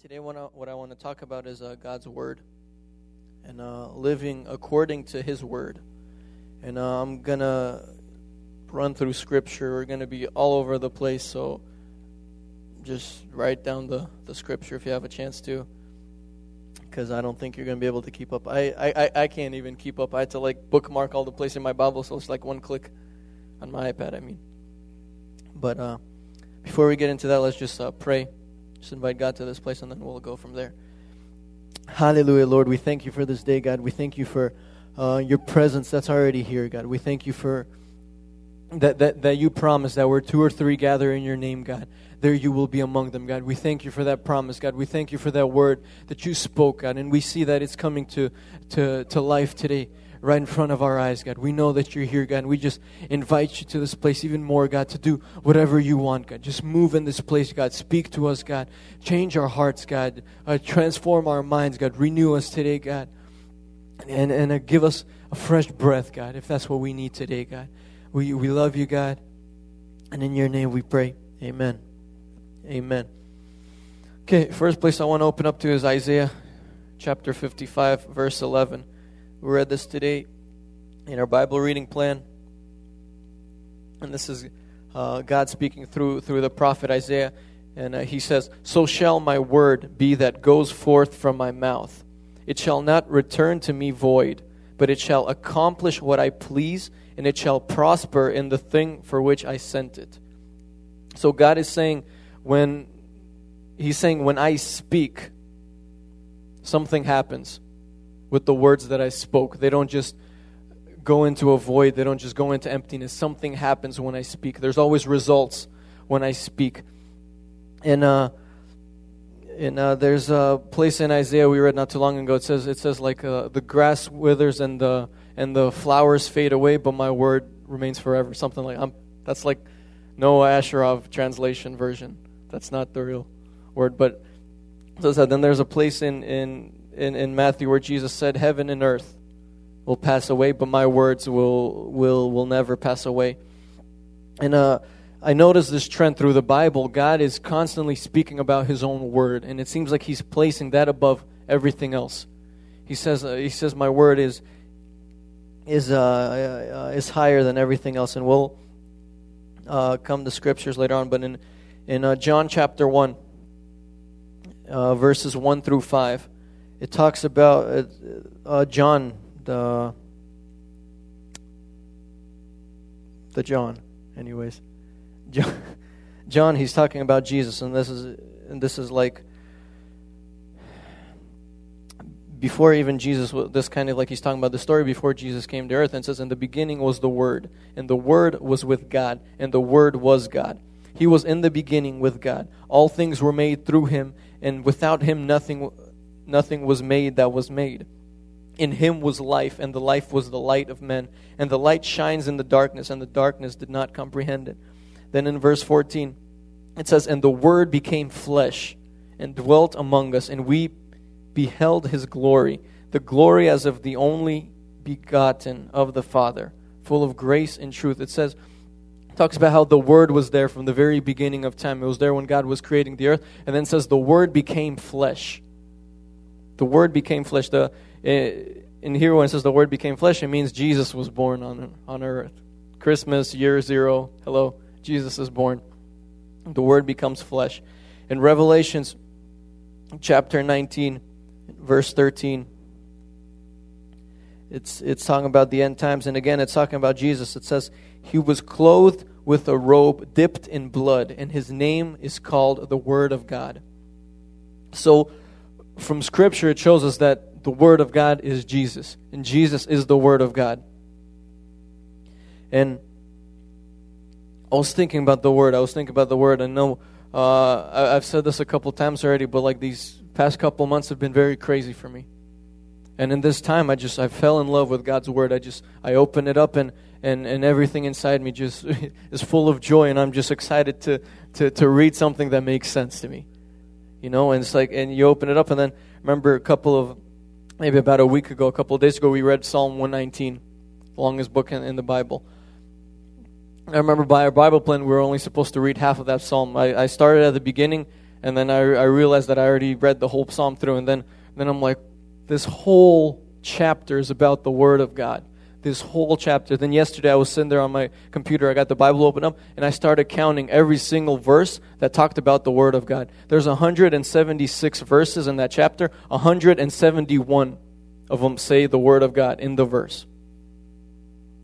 Today, what I, what I want to talk about is uh, God's Word and uh, living according to His Word. And uh, I'm going to run through Scripture. We're going to be all over the place, so just write down the, the Scripture if you have a chance to. Because I don't think you're going to be able to keep up. I, I, I can't even keep up. I had to like bookmark all the place in my Bible, so it's like one click on my iPad, I mean. But uh, before we get into that, let's just uh, pray. Just invite God to this place, and then we'll go from there. Hallelujah, Lord. We thank you for this day, God. We thank you for uh, your presence that's already here, God. We thank you for that, that, that you promise that where two or three gather in your name, God, there you will be among them, God. We thank you for that promise, God. We thank you for that word that you spoke, God. And we see that it's coming to, to, to life today right in front of our eyes, God. We know that you're here, God. And we just invite you to this place even more, God, to do whatever you want, God. Just move in this place, God. Speak to us, God. Change our hearts, God. Uh, transform our minds, God. Renew us today, God. And, and uh, give us a fresh breath, God, if that's what we need today, God. We, we love you, God. And in your name we pray. Amen. Amen. Okay, first place I want to open up to is Isaiah chapter 55, verse 11. We read this today in our Bible reading plan. And this is uh, God speaking through, through the prophet Isaiah. And uh, he says, So shall my word be that goes forth from my mouth. It shall not return to me void, but it shall accomplish what I please, and it shall prosper in the thing for which I sent it. So God is saying, when He's saying, when I speak, something happens with the words that I spoke. They don't just go into a void, they don't just go into emptiness. Something happens when I speak. There's always results when I speak. And uh, and uh, there's a place in Isaiah we read not too long ago. It says it says like uh, the grass withers and the and the flowers fade away, but my word remains forever. Something like I'm, that's like Noah Ashurov translation version. That's not the real word, but so that then there's a place in in in, in Matthew where Jesus said, Heaven and earth will pass away, but my words will, will, will never pass away. And uh, I notice this trend through the Bible. God is constantly speaking about His own word, and it seems like He's placing that above everything else. He says, uh, He says, My word is, is, uh, uh is higher than everything else. And we'll uh, come to scriptures later on, but in, in uh, John chapter 1, verses 1 through 5, it talks about uh, uh, John, the the John, anyways. John, John, he's talking about Jesus, and this is and this is like before even Jesus. This kind of like he's talking about the story before Jesus came to earth, and says, "In the beginning was the Word, and the Word was with God, and the Word was God." He was in the beginning with God. All things were made through him, and without him nothing nothing was made that was made. In him was life, and the life was the light of men. And the light shines in the darkness, and the darkness did not comprehend it. Then in verse 14, it says, And the Word became flesh and dwelt among us, and we beheld his glory, the glory as of the only begotten of the Father, full of grace and truth. It says, talks about how the Word was there from the very beginning of time. It was there when God was creating the earth, and then says, The Word became flesh the Word became flesh. The eh, in here when it says the Word became flesh, it means Jesus was born on on earth. Christmas year zero. Hello, Jesus is born. The Word becomes flesh. In Revelations chapter 19, verse 13, it's it's talking about the end times, and again it's talking about Jesus. It says he was clothed with a robe dipped in blood, and his name is called the Word of God. So from Scripture, it shows us that the Word of God is Jesus, and Jesus is the Word of God. And I was thinking about the Word. I was thinking about the Word. I know uh, I've said this a couple times already, but like these past couple months have been very crazy for me. And in this time, I just I fell in love with God's Word. I just I open it up and and, and everything inside me just is full of joy, and I'm just excited to, to, to read something that makes sense to me. You know, and it's like, and you open it up, and then remember a couple of, maybe about a week ago, a couple of days ago, we read Psalm 119, the longest book in, in the Bible. I remember by our Bible plan, we were only supposed to read half of that psalm. I, I started at the beginning, and then I, I realized that I already read the whole psalm through, and then then I'm like, this whole chapter is about the Word of God. This whole chapter. Then yesterday I was sitting there on my computer. I got the Bible open up, and I started counting every single verse that talked about the Word of God. There's 176 verses in that chapter. 171 of them say the Word of God in the verse.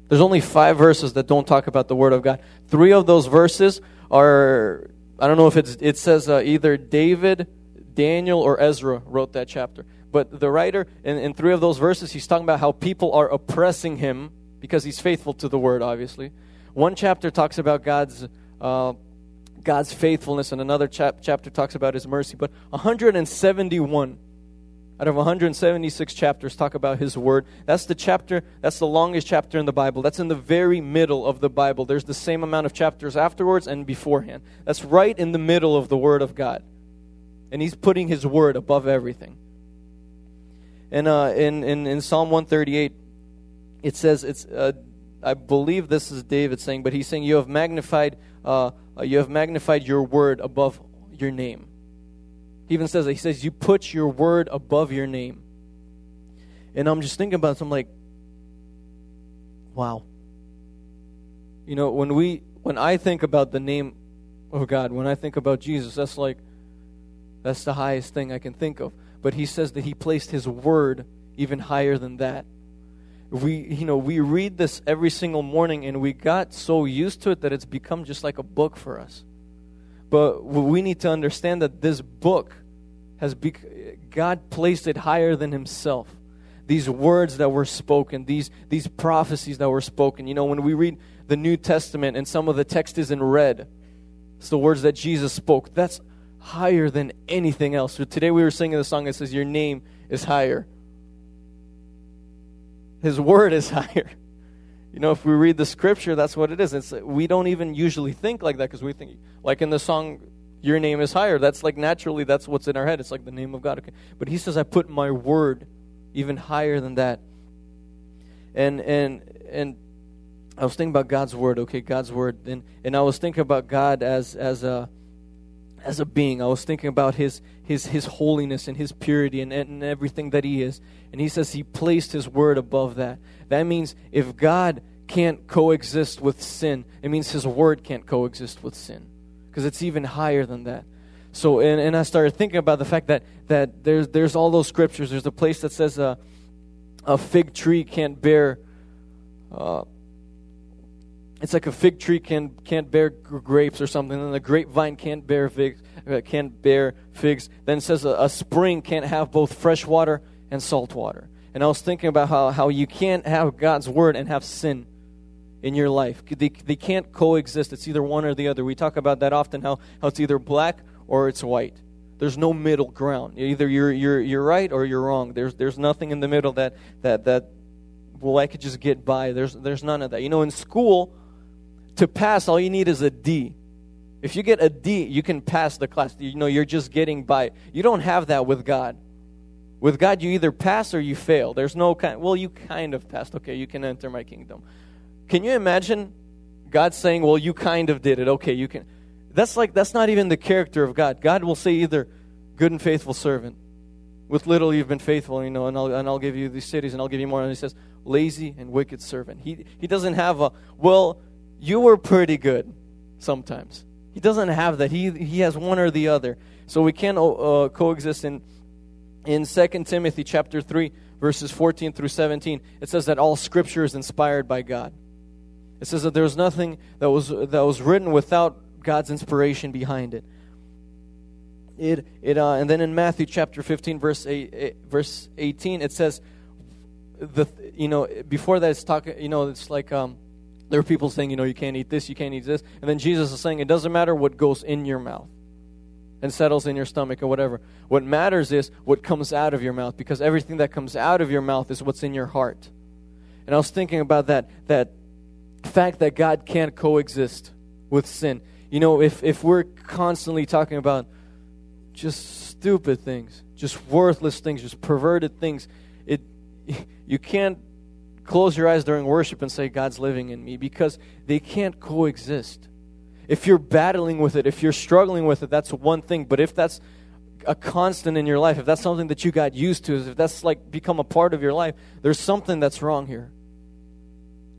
There's only five verses that don't talk about the Word of God. Three of those verses are, I don't know if it's, it says uh, either David, Daniel, or Ezra wrote that chapter. But the writer, in, in three of those verses, he's talking about how people are oppressing him because he's faithful to the Word, obviously. One chapter talks about God's. Uh, God's faithfulness, and another chap- chapter talks about His mercy. But 171 out of 176 chapters talk about his word that's the chapter that's the longest chapter in the bible that's in the very middle of the bible there's the same amount of chapters afterwards and beforehand that's right in the middle of the word of god and he's putting his word above everything and uh, in, in, in psalm 138 it says it's uh, i believe this is david saying but he's saying you have magnified uh, you have magnified your word above your name he even says, that. he says, you put your word above your name. And I'm just thinking about it, I'm like, wow. You know, when we when I think about the name of God, when I think about Jesus, that's like that's the highest thing I can think of. But he says that he placed his word even higher than that. We you know, we read this every single morning and we got so used to it that it's become just like a book for us. But we need to understand that this book has bec- God placed it higher than himself. These words that were spoken, these, these prophecies that were spoken. You know, when we read the New Testament and some of the text is in red, it's the words that Jesus spoke. That's higher than anything else. So today we were singing the song that says, Your name is higher. His word is higher. You know, if we read the scripture, that's what it is. It's, we don't even usually think like that because we think, like in the song, Your name is higher. That's like naturally, that's what's in our head. It's like the name of God. Okay. But he says, I put my word even higher than that. And, and, and, I was thinking about God's word, okay, God's word, and and I was thinking about God as as a as a being. I was thinking about his his his holiness and his purity and, and everything that he is. And he says he placed his word above that. That means if God can't coexist with sin, it means his word can't coexist with sin. Because it's even higher than that. So and, and I started thinking about the fact that that there's there's all those scriptures. There's a place that says uh, a fig tree can't bear uh, it's like a fig tree can can't bear grapes or something, and the grapevine can't bear figs. Uh, can't bear figs. Then it says a, a, spring can't have both fresh water and salt water. And I was thinking about how, how you can't have God's word and have sin in your life. They, they can't coexist. It's either one or the other. We talk about that often. How how it's either black or it's white. There's no middle ground. Either you're you're you're right or you're wrong. There's there's nothing in the middle that that that well I could just get by. There's there's none of that. You know, in school to pass, all you need is a D. If you get a D, you can pass the class. You know, you're just getting by. You don't have that with God. With God, you either pass or you fail. There's no kind, well, you kind of passed. Okay, you can enter my kingdom. Can you imagine God saying, well, you kind of did it. Okay, you can. That's like, that's not even the character of God. God will say either good and faithful servant. With little you've been faithful, you know, and I'll, and I'll give you these cities and I'll give you more. And he says, lazy and wicked servant. He, he doesn't have a, well, you were pretty good sometimes. He doesn't have that. He, he has one or the other. So we can uh, coexist in, in 2 Timothy chapter 3, verses 14 through 17. It says that all scripture is inspired by God. It says that there was nothing that was, that was written without God's inspiration behind it. It, it, uh, and then in Matthew chapter 15, verse, eight, eight, verse 18, it says, the, you know, before that it's talking, you know, it's like, um, there are people saying, you know, you can't eat this, you can't eat this. And then Jesus is saying, it doesn't matter what goes in your mouth and settles in your stomach or whatever. What matters is what comes out of your mouth because everything that comes out of your mouth is what's in your heart. And I was thinking about that, that fact that God can't coexist with sin. You know, if, if we're constantly talking about just stupid things, just worthless things, just perverted things, it you can't close your eyes during worship and say, God's living in me, because they can't coexist. if you're battling with it, if you're struggling with it, that's one thing. But if that's a constant in your life, if that's something that you got used to, if that's like become a part of your life, there's something that's wrong here.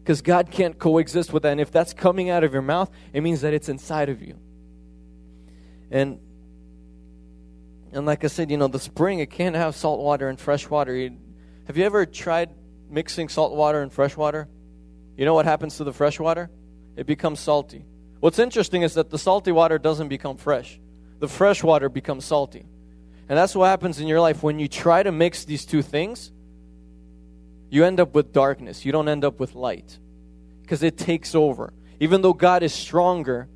Because God can't coexist with that. And if that's coming out of your mouth, it means that it's inside of you. And and like I said, you know, the spring it can't have salt water and fresh water. Have you ever tried mixing salt water and fresh water? You know what happens to the fresh water? It becomes salty. What's interesting is that the salty water doesn't become fresh. The fresh water becomes salty. And that's what happens in your life when you try to mix these two things. You end up with darkness. You don't end up with light because it takes over. Even though God is stronger,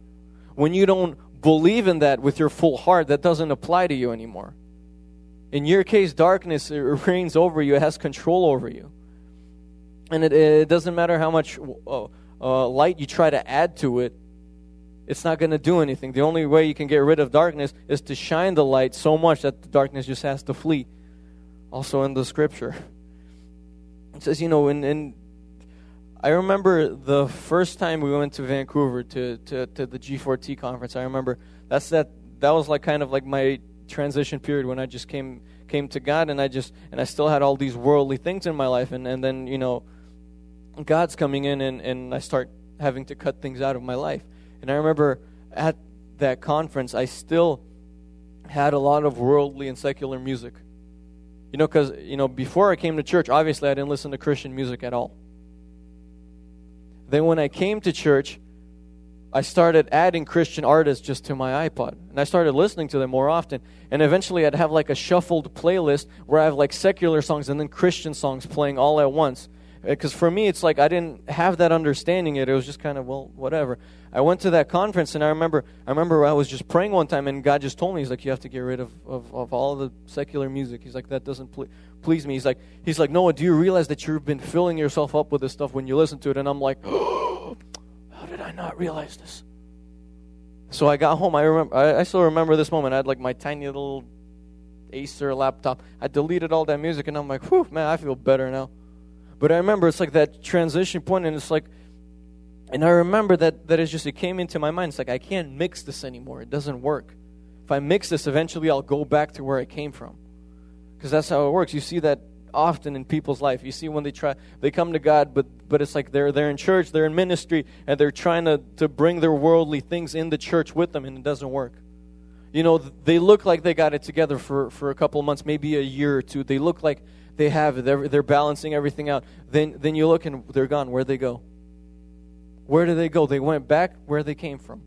when you don't believe in that with your full heart, that doesn't apply to you anymore. In your case, darkness reigns over you, it has control over you. And it, it doesn't matter how much uh, uh, light you try to add to it, it's not going to do anything. The only way you can get rid of darkness is to shine the light so much that the darkness just has to flee. Also in the scripture. It says, you know, in, in I remember the first time we went to Vancouver to, to, to the G4T conference. I remember that's that that was like kind of like my transition period when I just came came to God and I just and I still had all these worldly things in my life and, and then, you know, God's coming in and, and I start having to cut things out of my life. And I remember at that conference I still had a lot of worldly and secular music. You know, because, you know, before I came to church, obviously I didn't listen to Christian music at all. Then when I came to church, I started adding Christian artists just to my iPod. And I started listening to them more often. And eventually I'd have like a shuffled playlist where I have like secular songs and then Christian songs playing all at once. Uh, because for me, it's like I didn't have that understanding yet. It was just kind of, well, whatever. I went to that conference and I remember I remember I was just praying one time and God just told me, He's like, you have to get rid of, of, of all the secular music. He's like, that doesn't ple- please me. He's like, he's like, Noah, do you realize that you've been filling yourself up with this stuff when you listen to it? And I'm like, oh, how did I not realize this? So I got home. I remember. I, I still remember this moment. I had like my tiny little Acer laptop. I deleted all that music, and I'm like, whew, man, I feel better now. But I remember it's like that transition point, and it's like, and I remember that that is just it came into my mind. It's like I can't mix this anymore. It doesn't work. If I mix this, eventually I'll go back to where I came from because that's how it works. You see that often in people's life. You see when they try, they come to God, but but it's like they're they're in church, they're in ministry, and they're trying to to bring their worldly things in the church with them, and it doesn't work. You know, they look like they got it together for for a couple months, maybe a year or two. They look like they have it. They're, they're balancing everything out. Then then you look and they're gone. Where'd they go? Where did they go? They went back where they came from.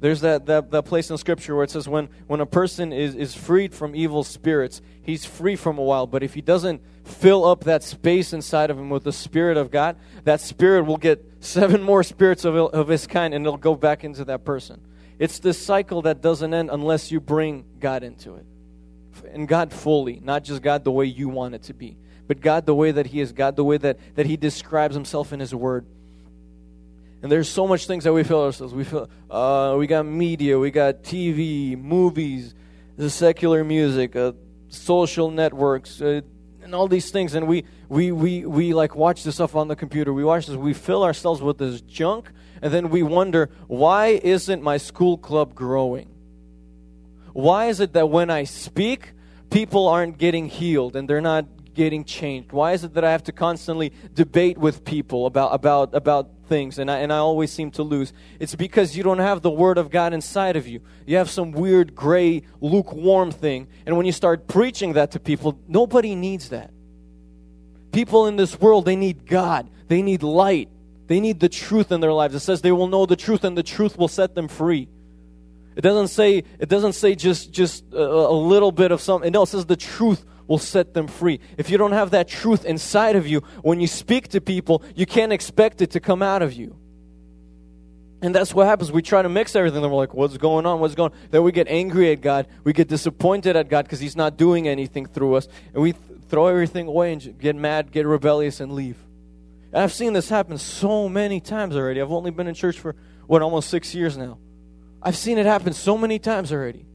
There's that, that, that place in Scripture where it says when, when a person is, is freed from evil spirits, he's free from a while. But if he doesn't fill up that space inside of him with the Spirit of God, that spirit will get seven more spirits of, of his kind and it'll go back into that person. It's this cycle that doesn't end unless you bring God into it. And God fully, not just God the way you want it to be, but God the way that He is, God the way that, that He describes Himself in His Word. And there's so much things that we feel ourselves. We feel uh, we got media, we got TV, movies, the secular music, uh, social networks, uh, and all these things. And we, we, we, we like watch this stuff on the computer. We watch this. We fill ourselves with this junk, and then we wonder why isn't my school club growing? Why is it that when I speak, people aren't getting healed and they're not getting changed? Why is it that I have to constantly debate with people about about about things and I, and I always seem to lose? It's because you don't have the word of God inside of you. You have some weird gray lukewarm thing and when you start preaching that to people, nobody needs that. People in this world, they need God. They need light. They need the truth in their lives. It says they will know the truth and the truth will set them free. It doesn't say it doesn't say just just a, a little bit of something. No, it says the truth will set them free. If you don't have that truth inside of you, when you speak to people, you can't expect it to come out of you. And that's what happens. We try to mix everything. We're like, what's going on? What's going on? Then we get angry at God. We get disappointed at God because He's not doing anything through us. And we th- throw everything away and get mad, get rebellious, and leave. And I've seen this happen so many times already. I've only been in church for, what, almost six years now. I've seen it happen so many times already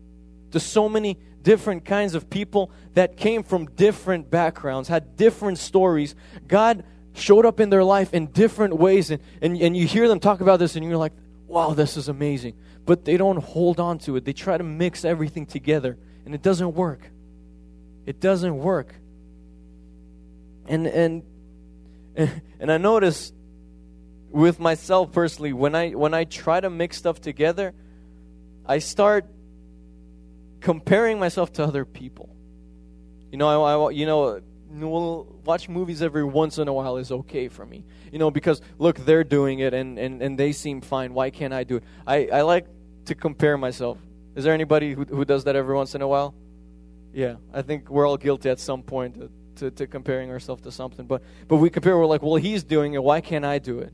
to so many different kinds of people that came from different backgrounds, had different stories. God showed up in their life in different ways, and, and, and you hear them talk about this, and you're like, wow, this is amazing. But they don't hold on to it. They try to mix everything together, and it doesn't work. It doesn't work. And and and I notice with myself personally when I when I try to mix stuff together, I start comparing myself to other people. You know, I, I you know, watch movies every once in a while is okay for me. You know, because look, they're doing it and, and, and they seem fine. Why can't I do it? I, I like to compare myself. Is there anybody who, who does that every once in a while? Yeah, I think we're all guilty at some point to, to, to comparing ourselves to something. But but we compare, we're like, well, he's doing it. Why can't I do it?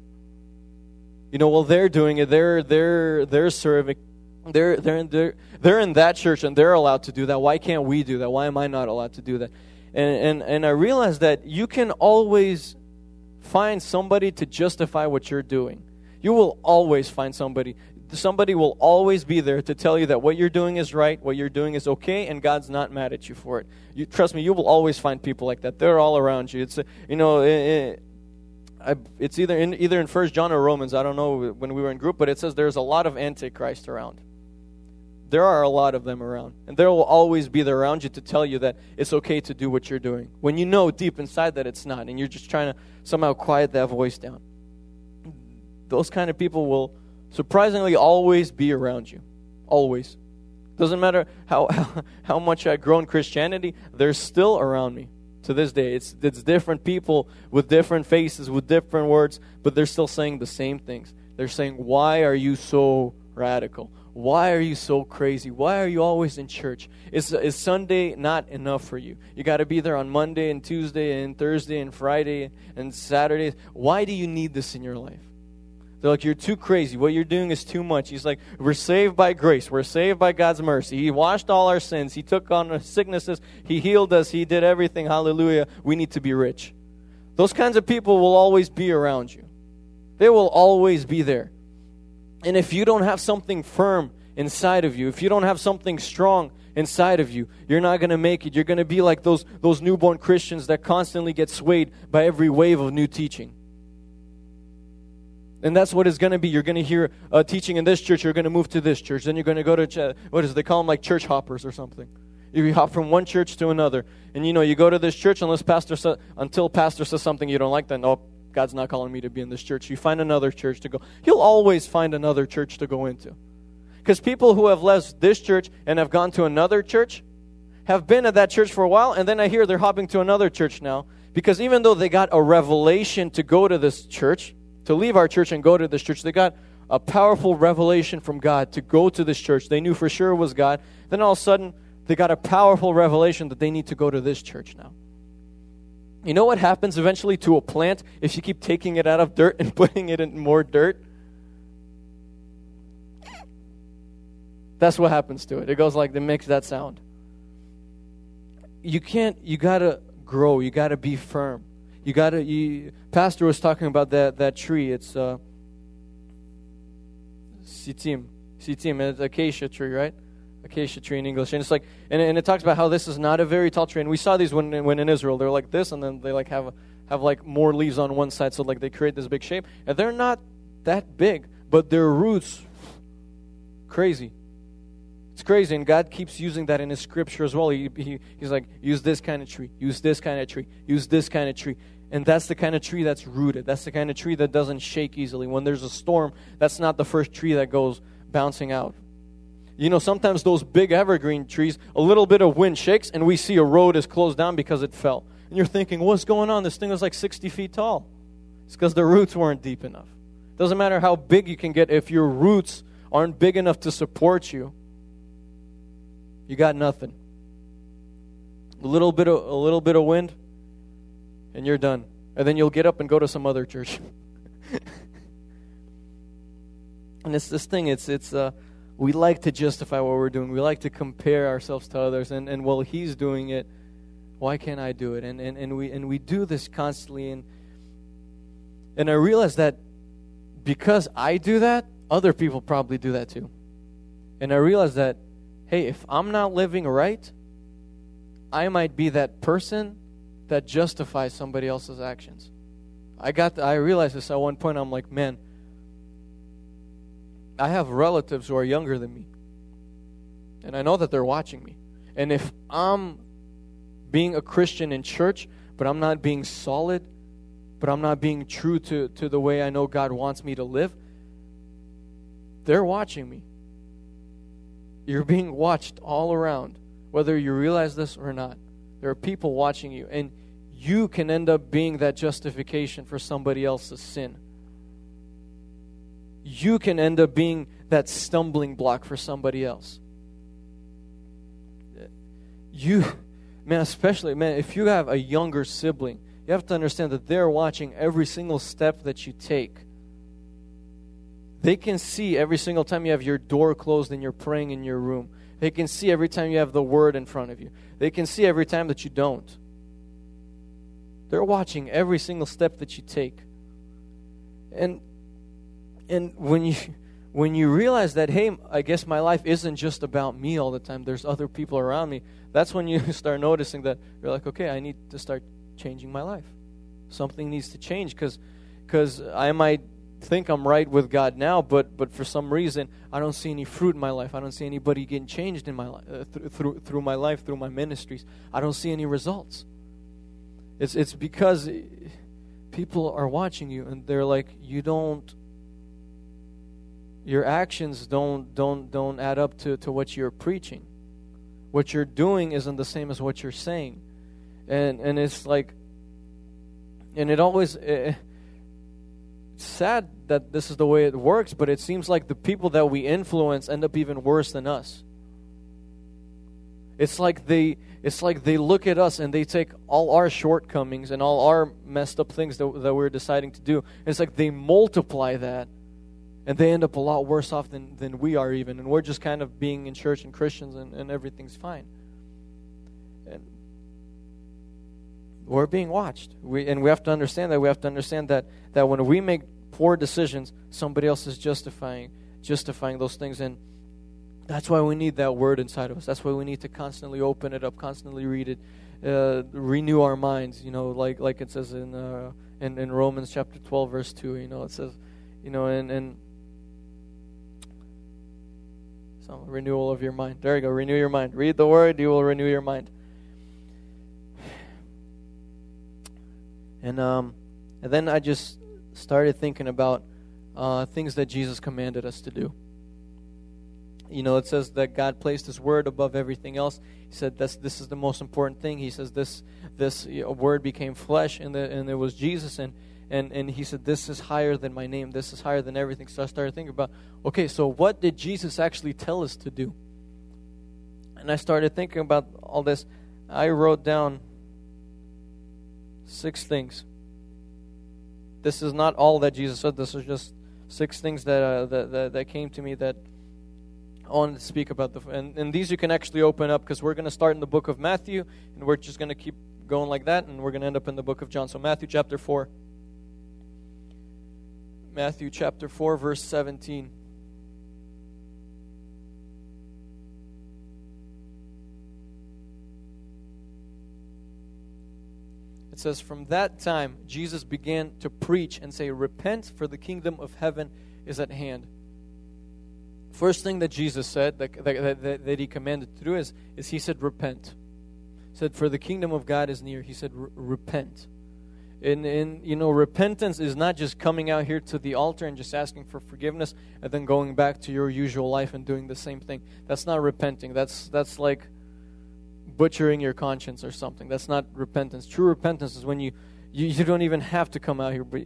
You know, well, they're doing it. They're they're they're serving. They're they're in, they're they're in that church and they're allowed to do that. Why can't we do that? Why am I not allowed to do that? And, and, and I realized that you can always find somebody to justify what you're doing. You will always find somebody. Somebody will always be there to tell you that what you're doing is right, what you're doing is okay, and God's not mad at you for it. You, trust me, you will always find people like that. They're all around you. It's you know, it, it, I, it's either in either in First John or Romans. I don't know when we were in group, but it says there's a lot of antichrist around. There are a lot of them around. And there will always be there around you to tell you that it's okay to do what you're doing. When you know deep inside that it's not, and you're just trying to somehow quiet that voice down. Those kind of people will surprisingly always be around you. Always. Doesn't matter how, how, how much I grow in Christianity, they're still around me to this day. It's, it's different people with different faces, with different words, but they're still saying the same things. They're saying, Why are you so radical? Why are you so crazy? Why are you always in church? Is, is Sunday not enough for you? You got to be there on Monday and Tuesday and Thursday and Friday and Saturday. Why do you need this in your life? They're like, You're too crazy. What you're doing is too much. He's like, We're saved by grace. We're saved by God's mercy. He washed all our sins. He took on our sicknesses. He healed us. He did everything. Hallelujah. We need to be rich. Those kinds of people will always be around you, they will always be there. And if you don't have something firm inside of you, if you don't have something strong inside of you, you're not going to make it. You're going to be like those, those newborn Christians that constantly get swayed by every wave of new teaching. And that's what it's going to be. You're going to hear uh, teaching in this church, you're going to move to this church. Then you're going to go to, ch- what is it? They call them like church hoppers or something. You hop from one church to another. And you know, you go to this church unless pastor sa- until pastor says something you don't like, then, oh, God's not calling me to be in this church. You find another church to go. You'll always find another church to go into. Because people who have left this church and have gone to another church have been at that church for a while, and then I hear they're hopping to another church now. Because even though they got a revelation to go to this church, to leave our church and go to this church, they got a powerful revelation from God to go to this church. They knew for sure it was God. Then all of a sudden, they got a powerful revelation that they need to go to this church now. You know what happens eventually to a plant if you keep taking it out of dirt and putting it in more dirt? That's what happens to it. It goes like, it makes that sound. You can't, you gotta grow, you gotta be firm. You gotta, you, Pastor was talking about that, that tree. It's, uh, sitim. Sitim, it's acacia tree, right? Acacia tree in English. And it's like, and, and it talks about how this is not a very tall tree. And we saw these when, when in Israel. They're like this, and then they like have, have like more leaves on one side. So like they create this big shape. And they're not that big, but their roots, crazy. It's crazy. And God keeps using that in His scripture as well. He, he, he's like, use this kind of tree, use this kind of tree, use this kind of tree. And that's the kind of tree that's rooted. That's the kind of tree that doesn't shake easily. When there's a storm, that's not the first tree that goes bouncing out. You know, sometimes those big evergreen trees, a little bit of wind shakes, and we see a road is closed down because it fell. And you're thinking, what's going on? This thing is like 60 feet tall. It's because the roots weren't deep enough. Doesn't matter how big you can get, if your roots aren't big enough to support you, you got nothing. A little bit of a little bit of wind, and you're done. And then you'll get up and go to some other church. and it's this thing. It's it's uh, we like to justify what we're doing. We like to compare ourselves to others. And, and well, he's doing it. Why can't I do it? And, and, and, we, and we do this constantly. And, and I realize that because I do that, other people probably do that too. And I realize that, hey, if I'm not living right, I might be that person that justifies somebody else's actions. I got the, I realized this at one point. I'm like, man, I have relatives who are younger than me. And I know that they're watching me. And if I'm being a Christian in church, but I'm not being solid, but I'm not being true to, to the way I know God wants me to live, they're watching me. You're being watched all around, whether you realize this or not. There are people watching you, and you can end up being that justification for somebody else's sin. You can end up being that stumbling block for somebody else. You, man, especially, man, if you have a younger sibling, you have to understand that they're watching every single step that you take. They can see every single time you have your door closed and you're praying in your room. They can see every time you have the word in front of you. They can see every time that you don't. They're watching every single step that you take. And and when you when you realize that hey, I guess my life isn't just about me all the time. There's other people around me. That's when you start noticing that you're like, okay, I need to start changing my life. Something needs to change because because I might think I'm right with God now, but but for some reason I don't see any fruit in my life. I don't see anybody getting changed in my life uh, th- through through my life, through my ministries. I don't see any results. It's it's because people are watching you and they're like, you don't. Your actions don't don't don't add up to to what you're preaching. What you're doing isn't the same as what you're saying, and and it's like. And it always. It, sad that this is the way it works, but it seems like the people that we influence end up even worse than us. It's like they it's like they look at us and they take all our shortcomings and all our messed up things that, that we're deciding to do. it's like they multiply that and they end up a lot worse off than, than we are even. And we're just kind of being in church and Christians and, and everything's fine. And we're being watched. We, and we have to understand that. We have to understand that, that when we make poor decisions, somebody else is justifying justifying those things and that's why we need that word inside of us. That's why we need to constantly open it up, constantly read it, uh, renew our minds. You know, like like it says in, uh, in in Romans chapter twelve, verse two. You know, it says, you know, and and so renewal of your mind. There you go. Renew your mind. Read the word. You will renew your mind. And um, and then I just started thinking about uh, things that Jesus commanded us to do. You know, it says that God placed His word above everything else. He said this this is the most important thing. He says this this you know, word became flesh, and the, and it was Jesus, and and and He said this is higher than my name. This is higher than everything. So I started thinking about, okay, so what did Jesus actually tell us to do? And I started thinking about all this. I wrote down six things this is not all that Jesus said. This is just six things that, uh, that, that, that, came to me that I wanted to speak about. The, and, and these you can actually open up because we're going to start in the book of Matthew and we're just going to keep going like that and we're going to end up in the book of John. So, Matthew chapter 4. Matthew chapter 4, verse 17. It says, From that time, Jesus began to preach and say, Repent, for the kingdom of heaven is at hand. First thing that Jesus said, that, that, that, that he commanded to do is, is he said, Repent. He said, For the kingdom of God is near. He said, Repent. And, and, you know, repentance is not just coming out here to the altar and just asking for forgiveness and then going back to your usual life and doing the same thing. That's not repenting. That's, that's like butchering your conscience or something. That's not repentance. True repentance is when you, you, you don't even have to come out here, but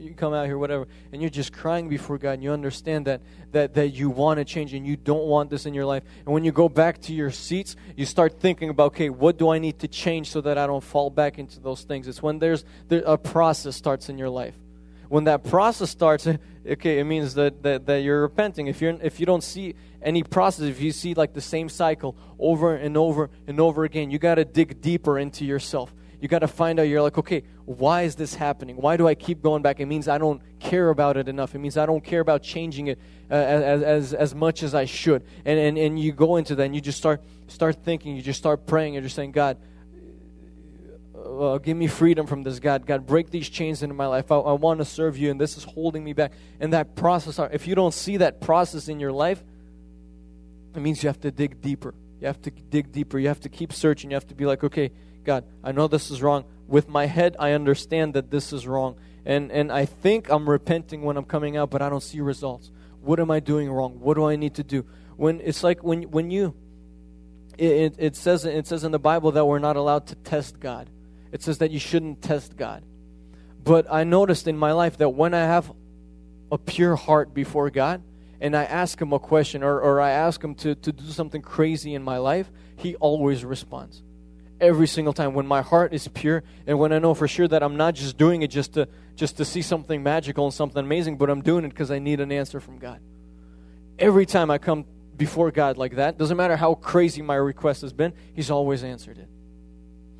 you come out here, whatever, and you're just crying before God, and you understand that that that you want to change and you don't want this in your life. And when you go back to your seats, you start thinking about, okay, what do I need to change so that I don't fall back into those things? It's when there's there, a process starts in your life. When that process starts, okay, it means that, that, that you're repenting. If you're if you don't see any process, if you see like the same cycle over and over and over again, you got to dig deeper into yourself. You got to find out, you're like, okay, why is this happening? Why do I keep going back? It means I don't care about it enough. It means I don't care about changing it uh, as, as, as much as I should. And, and, and you go into that and you just start, start thinking, you just start praying, you're just saying, God, uh, give me freedom from this, God. God, break these chains into my life. I, I want to serve you, and this is holding me back. And that process, if you don't see that process in your life, it means you have to dig deeper. You have to dig deeper. You have to keep searching. You have to be like, okay, God, I know this is wrong. With my head, I understand that this is wrong. And, and I think I'm repenting when I'm coming out, but I don't see results. What am I doing wrong? What do I need to do? When it's like when when you it, it, says it says in the Bible that we're not allowed to test God. It says that you shouldn't test God. But I noticed in my life that when I have a pure heart before God and I ask him a question or, or I ask him to, to do something crazy in my life, he always responds. Every single time when my heart is pure and when I know for sure that I'm not just doing it just to just to see something magical and something amazing, but I'm doing it because I need an answer from God. Every time I come before God like that, doesn't matter how crazy my request has been, He's always answered it.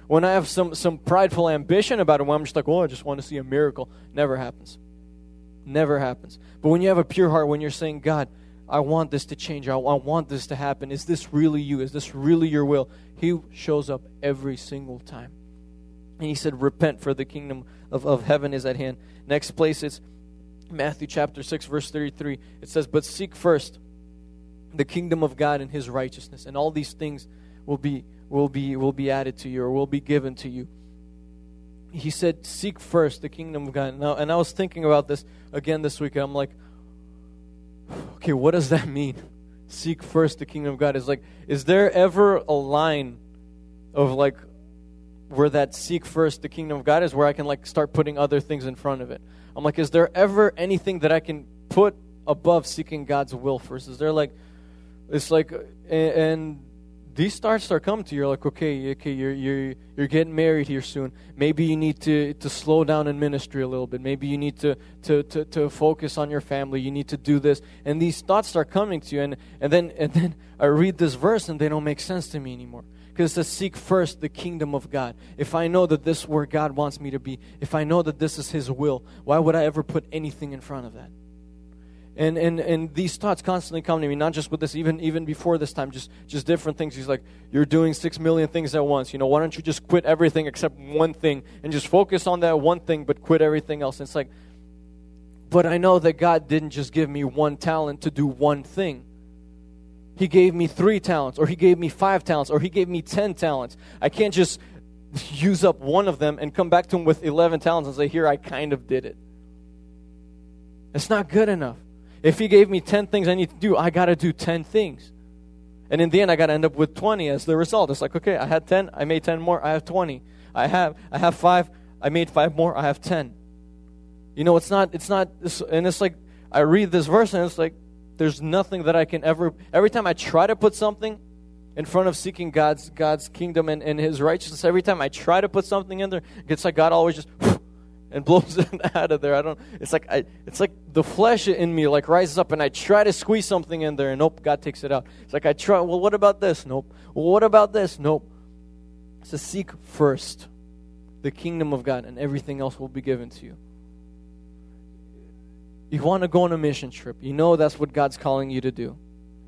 When I have some, some prideful ambition about it, when I'm just like, oh, I just want to see a miracle, never happens. Never happens. But when you have a pure heart, when you're saying, God, I want this to change, I, want this to happen, is this really you? Is this really your will? He shows up every single time. And He said, repent, for the kingdom of, of heaven is at hand. Next place, is Matthew chapter 6, verse 33. It says, But seek first the kingdom of God and his righteousness, and all these things will be will be will be added to you or will be given to you. He said, Seek first the kingdom of God. Now and I was thinking about this again this week, I'm like, okay, what does that mean? Seek first the kingdom of God. Is like, is there ever a line of like where that seek first the kingdom of God is where I can like start putting other things in front of it? I'm like, is there ever anything that I can put above seeking God's will first? Is there like it's like and these thoughts start coming to you. You're like, okay, okay, you're you're you're getting married here soon. Maybe you need to to slow down in ministry a little bit. Maybe you need to to to, to focus on your family. You need to do this. And these thoughts start coming to you, and and then and then I read this verse, and they don't make sense to me anymore. Because to seek first the kingdom of God. If I know that this is where God wants me to be, if I know that this is His will, why would I ever put anything in front of that? And and and these thoughts constantly come to me not just with this even even before this time just just different things. He's like you're doing six million things at once. You know why don't you just quit everything except one thing and just focus on that one thing but quit everything else? And it's like but i know that god didn't just give me one talent to do one thing. He gave me three talents or he gave me five talents or he gave me ten talents. I can't just use up one of them and come back to him with 11 talents and say here i kind of did it it's not good enough if he gave me 10 things I need to do, I got to do 10 things. And in the end, I got to end up with 20 as the result. It's like, okay, I had 10, I made 10 more, I have 20. I have, I have 5, I made 5 more, I have 10. You know, it's not, it's not, and it's like, I read this verse and it's like, there's nothing that I can ever, every time I try to put something in front of seeking God's, God's kingdom and, and His righteousness, every time I try to put something in there, it's like God always just, and blows it out of there. I don't. It's like I. It's like the flesh in me like rises up, and I try to squeeze something in there, and nope, God takes it out. It's like I try. Well, what about this? Nope. Well, what about this? Nope. So seek first the kingdom of God, and everything else will be given to you. You want to go on a mission trip. You know that's what God's calling you to do.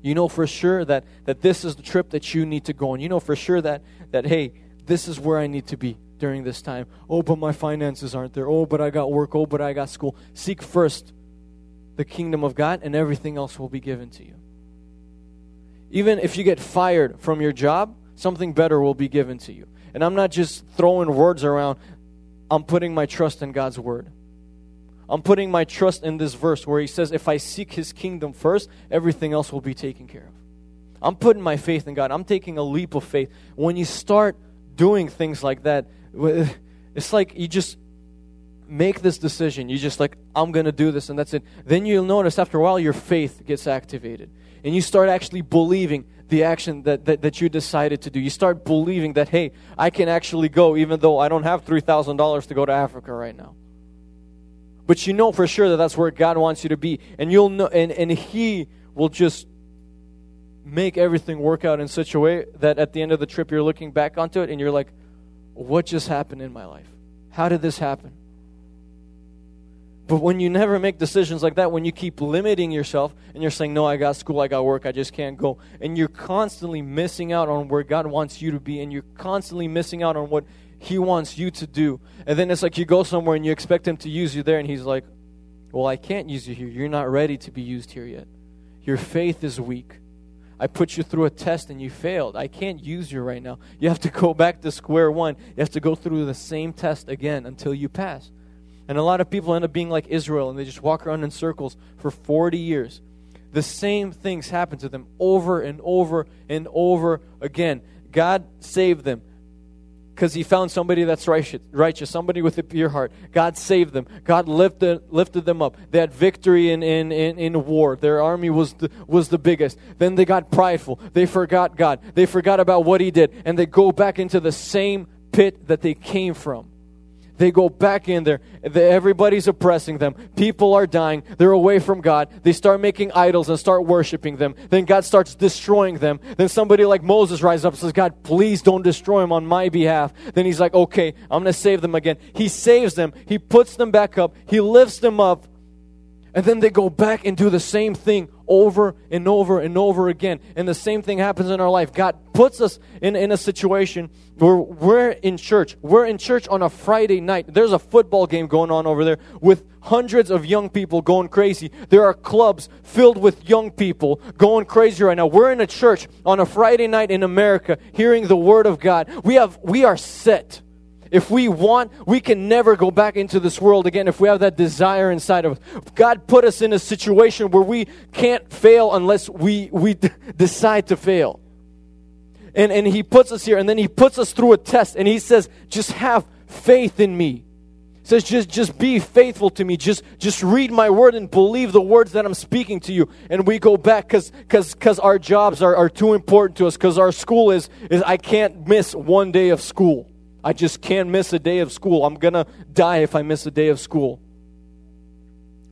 You know for sure that that this is the trip that you need to go on. You know for sure that that hey, this is where I need to be during this time. Oh, but my finances aren't there. Oh, but I got work. Oh, but I got school. Seek first the kingdom of God, and everything else will be given to you. Even if you get fired from your job, something better will be given to you. And I'm not just throwing words around, I'm putting my trust in God's word. I'm putting my trust in this verse where he says, If I seek his kingdom first, everything else will be taken care of. I'm putting my faith in God. I'm taking a leap of faith. When you start doing things like that, it's like you just make this decision. You just like, I'm going to do this and that's it. Then you'll notice after a while your faith gets activated. And you start actually believing the action that, that, that you decided to do. You start believing that, hey, I can actually go even though I don't have $3,000 to go to Africa right now. But you know for sure that that's where God wants you to be. And you'll know, and, and He will just make everything work out in such a way that at the end of the trip you're looking back onto it and you're like, what just happened in my life? How did this happen? But when you never make decisions like that, when you keep limiting yourself and you're saying, No, I got school, I got work, I just can't go, and you're constantly missing out on where God wants you to be, and you're constantly missing out on what He wants you to do. And then it's like you go somewhere and you expect Him to use you there, and He's like, Well, I can't use you here. You're not ready to be used here yet. Your faith is weak. I put you through a test and you failed. I can't use you right now. You have to go back to square one. You have to go through the same test again until you pass. And a lot of people end up being like Israel and they just walk around in circles for 40 years. The same things happen to them over and over and over again. God saved them because he found somebody that's righteous, somebody with a pure heart. God saved them. God lifted, lifted them up. They had victory in, in, in, in war. Their army was the, was the biggest. Then they got prideful. They forgot God. They forgot about what he did. And they go back into the same pit that they came from. They go back in there. Everybody's oppressing them. People are dying. They're away from God. They start making idols and start worshiping them. Then God starts destroying them. Then somebody like Moses rises up and says, God, please don't destroy them on my behalf. Then he's like, okay, I'm going to save them again. He saves them. He puts them back up. He lifts them up. And then they go back and do the same thing over and over and over again. And the same thing happens in our life. God puts us in, in a situation where we're in church. We're in church on a Friday night. There's a football game going on over there with hundreds of young people going crazy. There are clubs filled with young people going crazy right now. We're in a church on a Friday night in America hearing the word of God. We have we are set. If we want, we can never go back into this world again if we have that desire inside of us. God put us in a situation where we can't fail unless we, we decide to fail. And, and He puts us here, and then He puts us through a test, and He says, just have faith in me. He says, just, just be faithful to me. Just, just read my word and believe the words that I'm speaking to you. And we go back because cause, cause our jobs are, are too important to us, because our school is, is, I can't miss one day of school. I just can't miss a day of school. I'm going to die if I miss a day of school.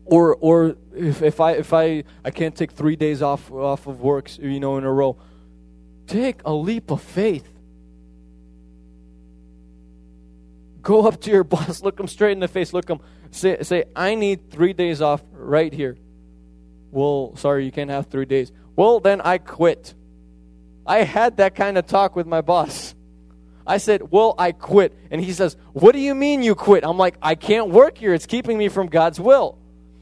Or, or if, if, I, if I, I can't take three days off, off of work, you know, in a row. Take a leap of faith. Go up to your boss, look him straight in the face, look him, say, say, I need three days off right here. Well, sorry, you can't have three days. Well, then I quit. I had that kind of talk with my boss. I said, Well, I quit. And he says, What do you mean you quit? I'm like, I can't work here. It's keeping me from God's will.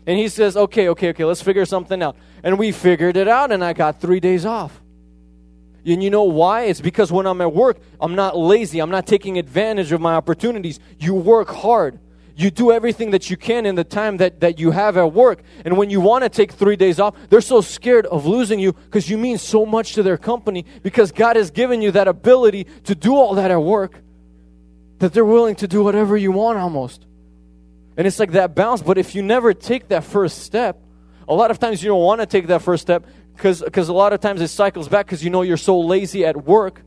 And he says, Okay, okay, okay, let's figure something out. And we figured it out, and I got three days off. And you know why? It's because when I'm at work, I'm not lazy. I'm not taking advantage of my opportunities. You work hard. You do everything that you can in the time that, that you have at work. And when you want to take three days off, they're so scared of losing you because you mean so much to their company because God has given you that ability to do all that at work that they're willing to do whatever you want almost. And it's like that balance. But if you never take that first step, a lot of times you don't want to take that first step because a lot of times it cycles back because you know you're so lazy at work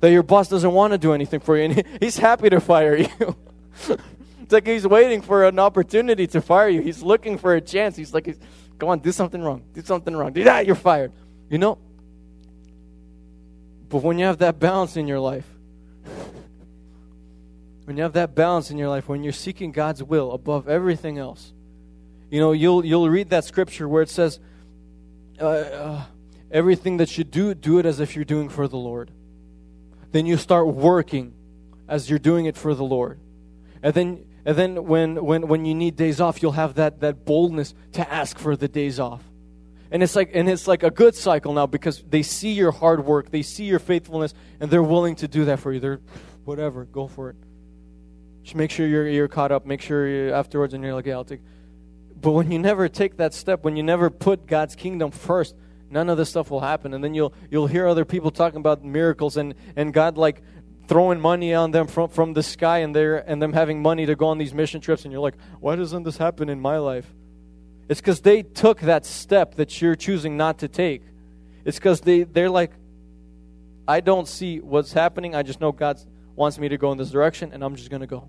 that your boss doesn't want to do anything for you and he's happy to fire you. It's like he's waiting for an opportunity to fire you. He's looking for a chance. He's like, go on, do something wrong. Do something wrong. Do that, you're fired. You know? But when you have that balance in your life, when you have that balance in your life, when you're seeking God's will above everything else, you know, you'll, you'll read that scripture where it says, uh, uh, everything that you do, do it as if you're doing for the Lord. Then you start working as you're doing it for the Lord. And then and then when, when, when you need days off, you'll have that, that boldness to ask for the days off. And it's like and it's like a good cycle now because they see your hard work, they see your faithfulness, and they're willing to do that for you. They're whatever, go for it. Just make sure you're you're caught up. Make sure you afterwards, and you're like, yeah, I'll take. But when you never take that step, when you never put God's kingdom first, none of this stuff will happen. And then you'll you'll hear other people talking about miracles and and God like throwing money on them from, from the sky and, and them having money to go on these mission trips, and you're like, why doesn't this happen in my life? It's because they took that step that you're choosing not to take. It's because they, they're like, I don't see what's happening. I just know God wants me to go in this direction, and I'm just going to go.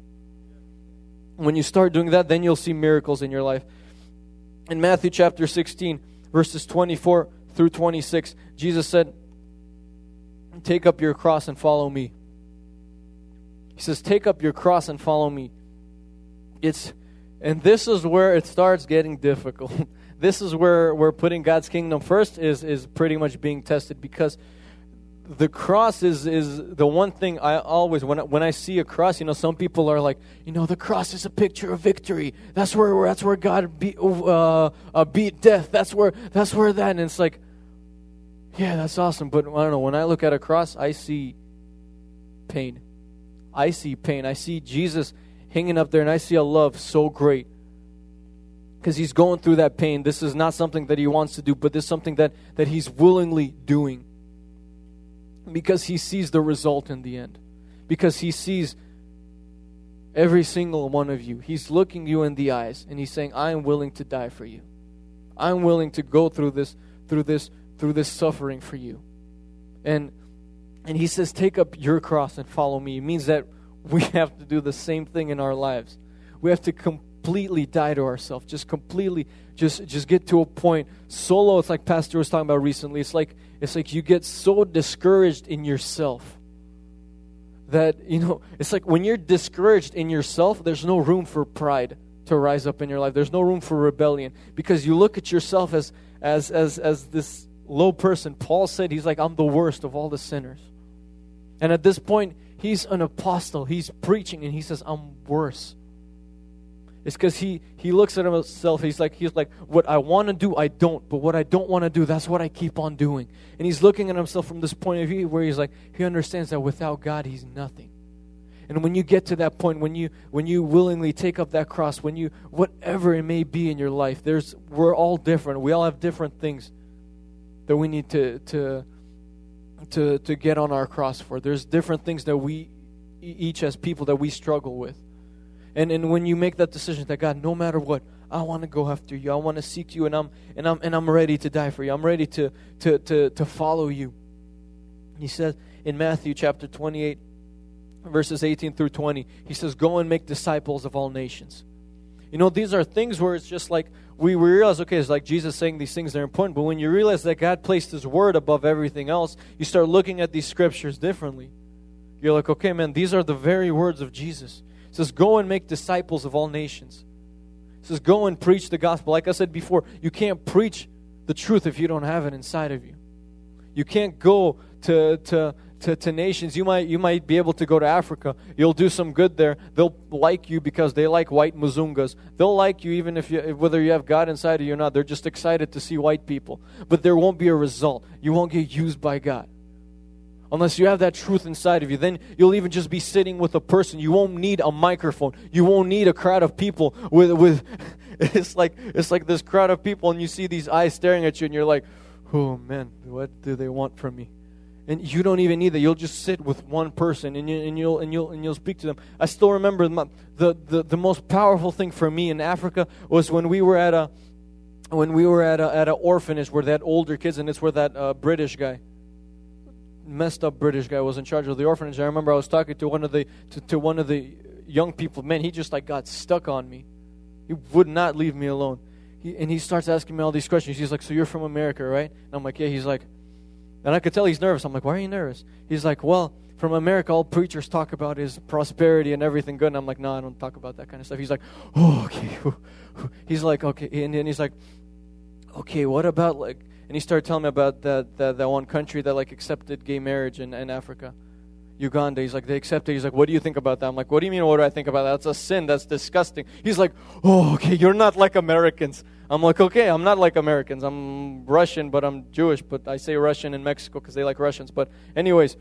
When you start doing that, then you'll see miracles in your life. In Matthew chapter 16, verses 24 through 26, Jesus said, Take up your cross and follow me. He says, Take up your cross and follow me. It's and this is where it starts getting difficult. this is where, we're putting God's kingdom first is, is pretty much being tested because the cross is is the one thing I always when I, when I see a cross, you know, some people are like, you know, the cross is a picture of victory. That's where that's where God beat uh, uh, beat death. That's where that's where that. And it's like, yeah, that's awesome. But I don't know. When I look at a cross, I see pain. I see pain. I see Jesus hanging up there, and I see a love so great because he's going through that pain. This is not something that he wants to do, but this is something that that he's willingly doing because he sees the result in the end. Because he sees every single one of you. He's looking you in the eyes and he's saying, I am willing to die for you. I'm willing to go through this, through this, through this suffering for you. And and he says, Take up your cross and follow me. It means that we have to do the same thing in our lives. We have to completely die to ourselves. Just completely just just get to a point. Solo, it's like Pastor was talking about recently. It's like it's like you get so discouraged in yourself that, you know, it's like when you're discouraged in yourself, there's no room for pride to rise up in your life. There's no room for rebellion because you look at yourself as as as as this low person. Paul said he's like I'm the worst of all the sinners. And at this point, he's an apostle. He's preaching and he says I'm worse. It's because he, he looks at himself, he's like, he's like, what I want to do, I don't, but what I don't want to do, that's what I keep on doing. And he's looking at himself from this point of view where he's like, he understands that without God, he's nothing. And when you get to that point, when you when you willingly take up that cross, when you whatever it may be in your life, there's we're all different. We all have different things that we need to to to to get on our cross for. There's different things that we each as people that we struggle with. And and when you make that decision that God, no matter what, I want to go after you. I want to seek you and I'm and I'm and I'm ready to die for you. I'm ready to to to to follow you. He says in Matthew chapter 28 verses 18 through 20, he says, "Go and make disciples of all nations." You know, these are things where it's just like we realize, okay, it's like Jesus saying these things are important, but when you realize that God placed His Word above everything else, you start looking at these scriptures differently. You're like, okay, man, these are the very words of Jesus. It says, Go and make disciples of all nations. It says, Go and preach the gospel. Like I said before, you can't preach the truth if you don't have it inside of you. You can't go to, to, to, to, nations. You might, you might be able to go to Africa. You'll do some good there. They'll like you because they like white Muzungas. They'll like you even if you, whether you have God inside of you or not. They're just excited to see white people. But there won't be a result. You won't get used by God unless you have that truth inside of you. Then you'll even just be sitting with a person. You won't need a microphone. You won't need a crowd of people with with it's like it's like this crowd of people and you see these eyes staring at you and you're like, "Oh man, what do they want from me?" And you don't even need that. You'll just sit with one person and, you, and you'll and you'll and you'll speak to them. I still remember the, the the most powerful thing for me in Africa was when we were at a when we were at a, at an orphanage where they had older kids and it's where that uh, British guy messed up British guy was in charge of the orphanage. I remember I was talking to one of the to, to one of the young people. Man, he just like got stuck on me. He would not leave me alone. He, and he starts asking me all these questions. He's like, "So you're from America, right?" And I'm like, "Yeah." He's like, and I could tell he's nervous. I'm like, "Why are you nervous?" He's like, "Well." From America, all preachers talk about is prosperity and everything good. And I'm like, no, I don't talk about that kind of stuff. He's like, oh, okay. He's like, okay. And then he's like, okay, what about like and he started telling me about that, that, that one country that like accepted gay marriage in, in Africa. Uganda. He's like, they accept it. He's like, what do you think about that? I'm like, what do you mean, what do I think about that? That's a sin. That's disgusting. He's like, oh, okay, you're not like Americans. I'm like, okay, I'm not like Americans. I'm Russian, but I'm Jewish. But I say Russian in Mexico because they like Russians. But, anyways,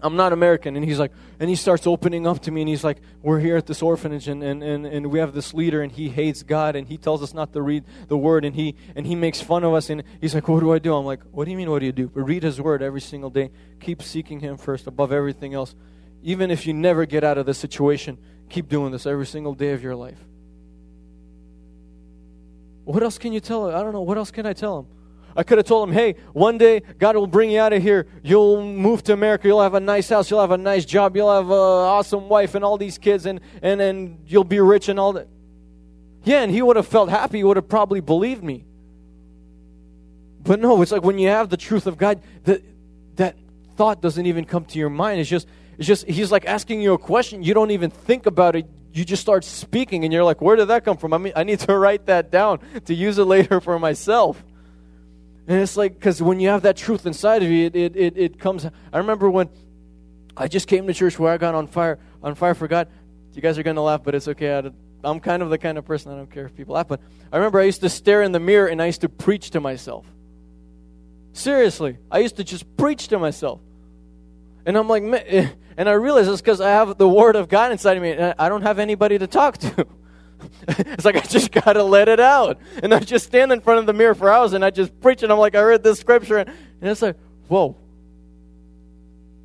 I'm not American. And he's like, and he starts opening up to me and he's like, we're here at this orphanage and, and, and, and we have this leader and he hates God and he tells us not to read the word and he, and he makes fun of us and he's like, what do I do? I'm like, what do you mean, what do you do? But read his word every single day. Keep seeking him first above everything else. Even if you never get out of this situation, keep doing this every single day of your life. What else can you tell him? I don't know. What else can I tell him? I could have told him, hey, one day God will bring you out of here. You'll move to America. You'll have a nice house. You'll have a nice job. You'll have an awesome wife and all these kids, and, and, and you'll be rich and all that. Yeah, and he would have felt happy. He would have probably believed me. But no, it's like when you have the truth of God, that, that thought doesn't even come to your mind. It's just, it's just, he's like asking you a question. You don't even think about it. You just start speaking, and you're like, where did that come from? I mean, I need to write that down to use it later for myself. And it's like, because when you have that truth inside of you, it, it, it, it comes. I remember when I just came to church where I got on fire, on fire for God. You guys are going to laugh, but it's okay. I, am kind of the kind of person I don't care if people laugh. But I remember I used to stare in the mirror and I used to preach to myself. Seriously, I used to just preach to myself. And I'm like, and I realized it's because I have the Word of God inside of me, and I don't have anybody to talk to. it's like I just gotta let it out, and I just stand in front of the mirror for hours, and I just preach, and I'm like, I read this scripture, and it's like, whoa.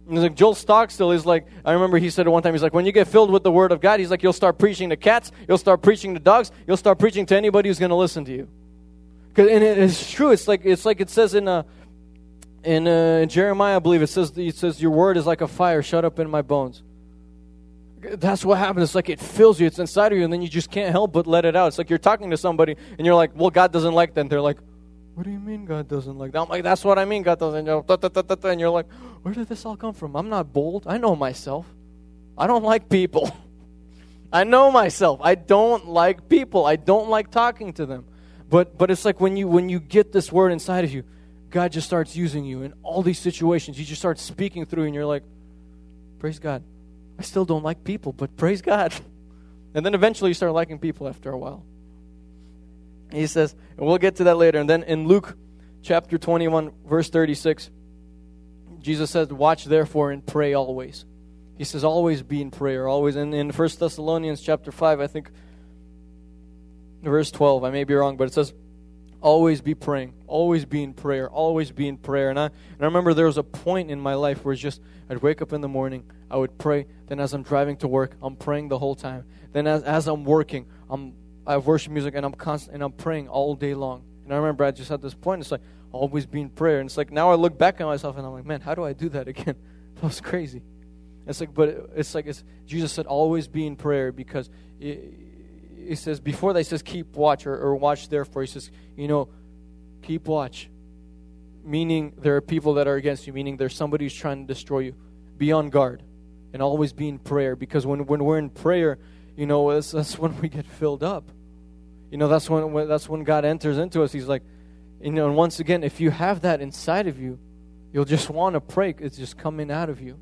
And it's like Joel Stockstill is like, I remember he said it one time, he's like, when you get filled with the Word of God, he's like, you'll start preaching to cats, you'll start preaching to dogs, you'll start preaching to anybody who's to listen to you. And it's true. It's like it's like it says in uh, in, uh, in Jeremiah, I believe it says it says your word is like a fire shut up in my bones. That's what happens. It's like it fills you. It's inside of you, and then you just can't help but let it out. It's like you're talking to somebody, and you're like, "Well, God doesn't like that." And they're like, "What do you mean God doesn't like that?" I'm like, "That's what I mean. God doesn't." And you're like, "Where did this all come from?" I'm not bold. I know myself. I don't like people. I know myself. I don't like people. I don't like talking to them. But but it's like when you when you get this word inside of you, God just starts using you in all these situations. You just start speaking through, and you're like, praise God. I still don't like people, but praise God. And then eventually you start liking people after a while. He says, and we'll get to that later. And then in Luke chapter 21, verse 36, Jesus says, Watch therefore and pray always. He says, Always be in prayer, always. And in 1 Thessalonians chapter 5, I think, verse 12, I may be wrong, but it says, always be praying, always be in prayer, always be in prayer. And I, and I remember there was a point in my life where it's just, I'd wake up in the morning, I would pray. Then as I'm driving to work, I'm praying the whole time. Then as, as I'm working, I'm, I have worship music and I'm constant, and I'm praying all day long. And I remember I just had this point, it's like, always be in prayer. And it's like, now I look back at myself and I'm like, man, how do I do that again? that was crazy. It's like, but it's like it's, Jesus said, always be in prayer because it, he says, before that, he says, keep watch or, or watch therefore. He says, you know, keep watch. Meaning there are people that are against you, meaning there's somebody who's trying to destroy you. Be on guard and always be in prayer because when, when we're in prayer, you know, that's, that's when we get filled up. You know, that's when, when that's when God enters into us. He's like, you know, and once again, if you have that inside of you, you'll just want to pray. It's just coming out of you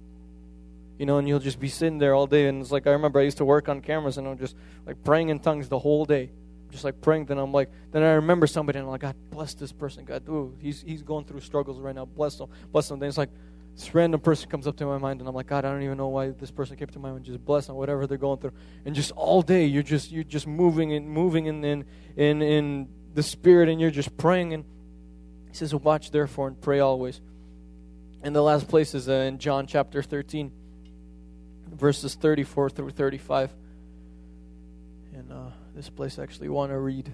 you know, and you'll just be sitting there all day. And it's like I remember I used to work on cameras, and I'm just like praying in tongues the whole day, just like praying. Then I'm like, then I remember somebody, and I'm like, God bless this person. God, ooh, he's he's going through struggles right now. Bless him, bless him. Then it's like this random person comes up to my mind, and I'm like, God, I don't even know why this person came to my mind. Just bless them, whatever they're going through, and just all day you're just you're just moving and moving in in in, in the spirit, and you're just praying. And he says, watch therefore and pray always. And the last place is uh, in John chapter 13 verses 34 through 35. And uh, this place I actually want to read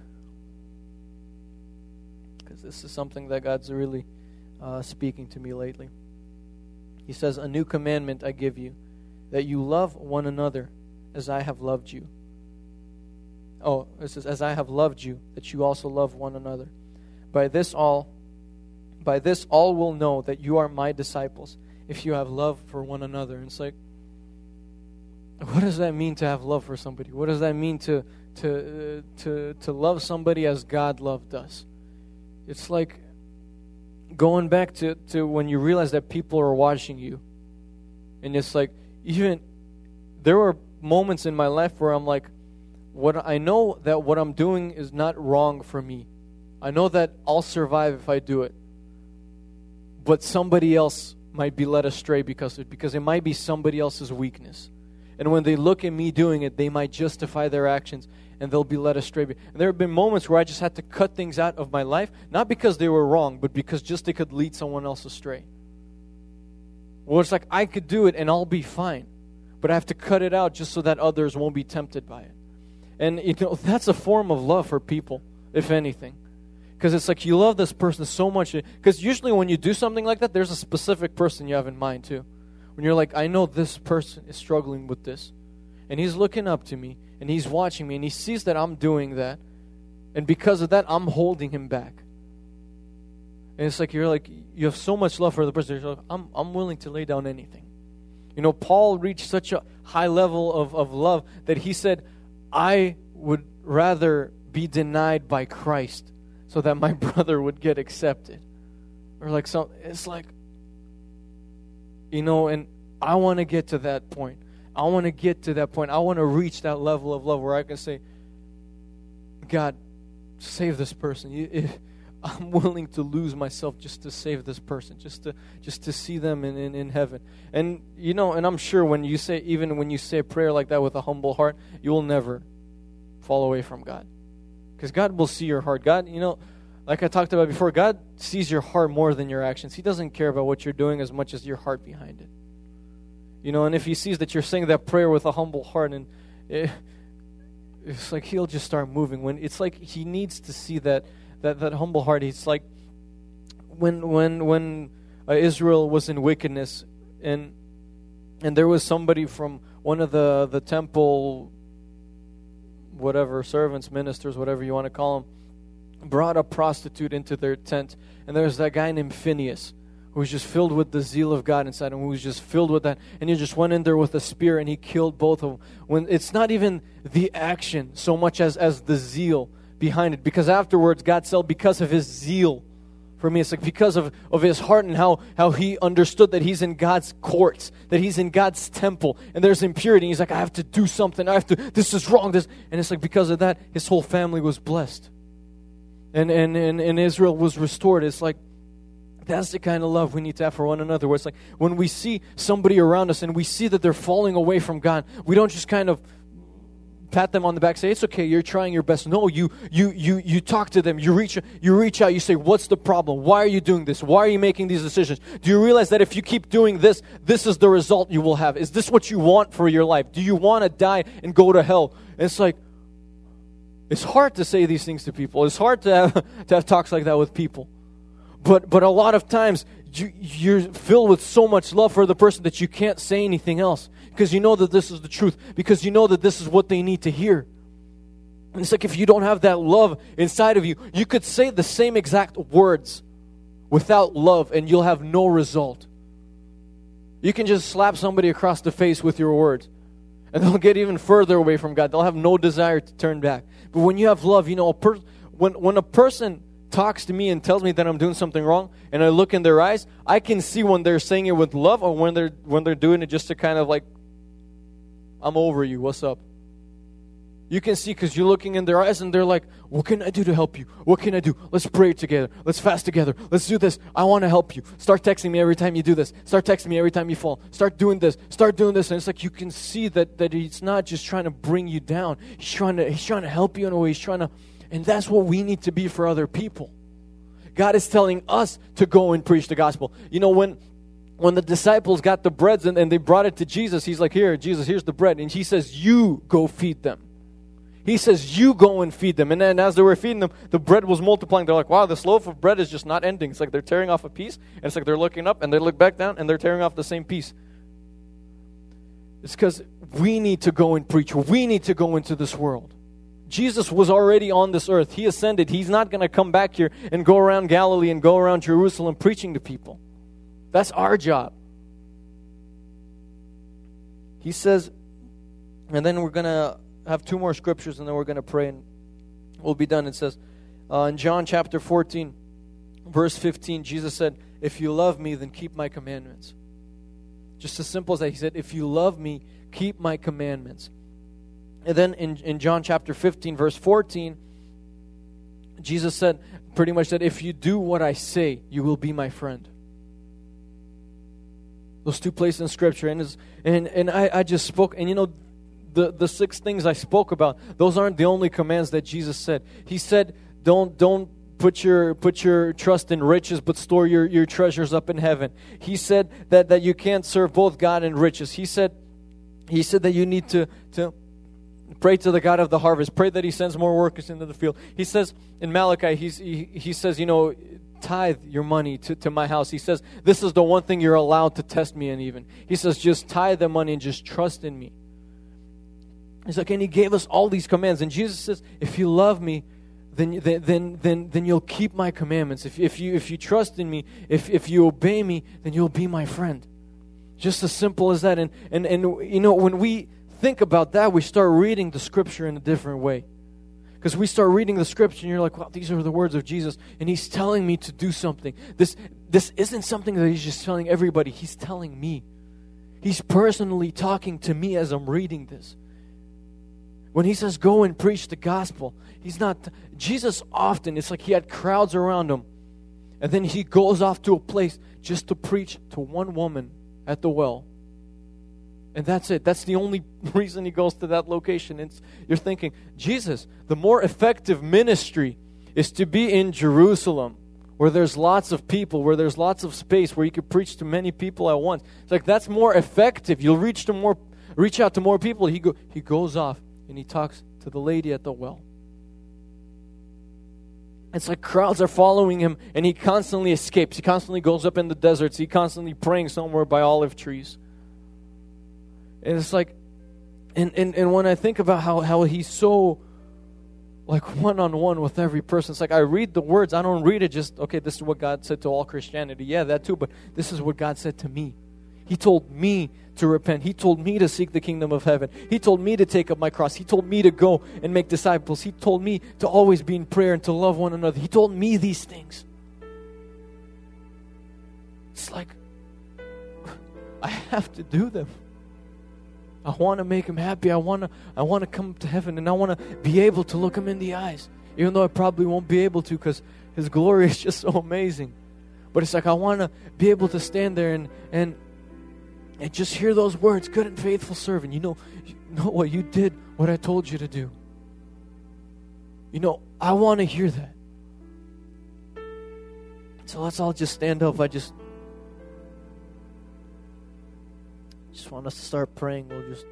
because this is something that God's really uh, speaking to me lately. He says, A new commandment I give you, that you love one another as I have loved you. Oh, it says, As I have loved you, that you also love one another. By this all, by this all will know that you are my disciples, if you have love for one another. And it's like, what does that mean to have love for somebody? What does that mean to to uh, to to love somebody as God loved us? It's like going back to, to when you realize that people are watching you. And it's like even there were moments in my life where I'm like what I know that what I'm doing is not wrong for me. I know that I'll survive if I do it. But somebody else might be led astray because of it because it might be somebody else's weakness. And when they look at me doing it, they might justify their actions and they'll be led astray. And there have been moments where I just had to cut things out of my life, not because they were wrong, but because just they could lead someone else astray. Well, it's like I could do it and I'll be fine, but I have to cut it out just so that others won't be tempted by it. And you know that's a form of love for people, if anything, because it's like you love this person so much. Because usually when you do something like that, there's a specific person you have in mind too when you're like, I know this person is struggling with this, and he's looking up to me, and he's watching me, and he sees that I'm doing that, and because of that, I'm holding him back. And it's like you're like you have so much love for the person. Like, I'm I'm willing to lay down anything. You know, Paul reached such a high level of, of love that he said, I would rather be denied by Christ so that my brother would get accepted. or like some it's like you know and i want to get to that point. I want to get to that point. I want to reach that level of love where i can say god save this person. I'm willing to lose myself just to save this person just to just to see them in, in, in heaven. And you know and i'm sure when you say even when you say a prayer like that with a humble heart you will never fall away from god. Because god will see your heart. God you know like I talked about before, God sees your heart more than your actions. He doesn't care about what you're doing as much as your heart behind it. You know, and if He sees that you're saying that prayer with a humble heart, and it, it's like He'll just start moving. When it's like He needs to see that that that humble heart. He's like when when when uh, Israel was in wickedness, and and there was somebody from one of the the temple, whatever servants, ministers, whatever you want to call them brought a prostitute into their tent. And there's that guy named Phineas who was just filled with the zeal of God inside him, who was just filled with that. And he just went in there with a spear and he killed both of them. When it's not even the action so much as, as the zeal behind it. Because afterwards, God said, because of his zeal for me, it's like because of, of his heart and how, how he understood that he's in God's courts, that he's in God's temple, and there's impurity. He's like, I have to do something. I have to, this is wrong. This, and it's like because of that, his whole family was blessed and, and, and, and Israel was restored. It's like that's the kind of love we need to have for one another. Where it's like when we see somebody around us and we see that they're falling away from God, we don't just kind of pat them on the back say it's okay you're trying your best. No you you you you talk to them. You reach you reach out. You say what's the problem? Why are you doing this? Why are you making these decisions? Do you realize that if you keep doing this this is the result you will have? Is this what you want for your life? Do you want to die and go to hell? It's like it's hard to say these things to people. It's hard to have, to have talks like that with people. But, but a lot of times, you, you're filled with so much love for the person that you can't say anything else because you know that this is the truth, because you know that this is what they need to hear. And it's like if you don't have that love inside of you, you could say the same exact words without love and you'll have no result. You can just slap somebody across the face with your words and they'll get even further away from God. They'll have no desire to turn back. But when you have love, you know, a per- when, when a person talks to me and tells me that I'm doing something wrong, and I look in their eyes, I can see when they're saying it with love or when they're when they're doing it just to kind of like, I'm over you. What's up? You can see because you're looking in their eyes and they're like, What can I do to help you? What can I do? Let's pray together. Let's fast together. Let's do this. I want to help you. Start texting me every time you do this. Start texting me every time you fall. Start doing this. Start doing this. And it's like you can see that, that he's not just trying to bring you down. He's trying to he's trying to help you in a way. He's trying to and that's what we need to be for other people. God is telling us to go and preach the gospel. You know, when when the disciples got the breads and, and they brought it to Jesus, he's like, Here, Jesus, here's the bread. And he says, You go feed them. He says, You go and feed them. And then as they were feeding them, the bread was multiplying. They're like, Wow, this loaf of bread is just not ending. It's like they're tearing off a piece, and it's like they're looking up, and they look back down, and they're tearing off the same piece. It's because we need to go and preach. We need to go into this world. Jesus was already on this earth. He ascended. He's not going to come back here and go around Galilee and go around Jerusalem preaching to people. That's our job. He says, and then we're going to have two more scriptures and then we're going to pray and we'll be done. It says uh, in John chapter 14, verse 15, Jesus said, If you love me, then keep my commandments. Just as simple as that. He said, If you love me, keep my commandments. And then in, in John chapter 15, verse 14, Jesus said, pretty much that if you do what I say, you will be my friend. Those two places in Scripture. And, and, and I, I just spoke, and you know, the, the six things I spoke about, those aren't the only commands that Jesus said. He said, don't, don't put your put your trust in riches but store your, your treasures up in heaven. He said that, that you can't serve both god and riches. He said he said that you need to, to pray to the god of the harvest. Pray that he sends more workers into the field. He says in malachi he's, he, he says you know tithe your money to, to my house. He says this is the one thing you're allowed to test me in even. He says just tithe the money and just trust in me He's like, and he gave us all these commands. And Jesus says, if you love me, then, then, then, then you'll keep my commandments. If, if, you, if you trust in me, if, if you obey me, then you'll be my friend. Just as simple as that. And, and, and you know, when we think about that, we start reading the scripture in a different way. Because we start reading the scripture and you're like, wow, these are the words of Jesus. And he's telling me to do something. This, this isn't something that he's just telling everybody, he's telling me. He's personally talking to me as I'm reading this. When he says, go and preach the gospel, he's not. Jesus often, it's like he had crowds around him. And then he goes off to a place just to preach to one woman at the well. And that's it. That's the only reason he goes to that location. It's, you're thinking, Jesus, the more effective ministry is to be in Jerusalem, where there's lots of people, where there's lots of space, where you can preach to many people at once. It's like that's more effective. You'll reach to more, reach out to more people. He go, he goes off and he talks to the lady at the well. It's like crowds are following him, and he constantly escapes. He constantly goes up in the deserts. He constantly praying somewhere by olive trees. And it's like, and, and, and when I think about how, how he's so like one on one with every person, it's like I read the words. I don't read it just, okay, this is what God said to all Christianity. Yeah, that too, but this is what God said to me. He told me to repent. He told me to seek the kingdom of heaven. He told me to take up my cross. He told me to go and make disciples. He told me to always be in prayer and to love one another. He told me these things. It's like I have to do them. I want to make him happy. I want to I want to come to heaven and I want to be able to look him in the eyes. Even though I probably won't be able to cuz his glory is just so amazing. But it's like I want to be able to stand there and and and just hear those words, good and faithful servant. You know you know what you did what I told you to do. You know, I want to hear that. So let's all just stand up. I just just want us to start praying. We'll just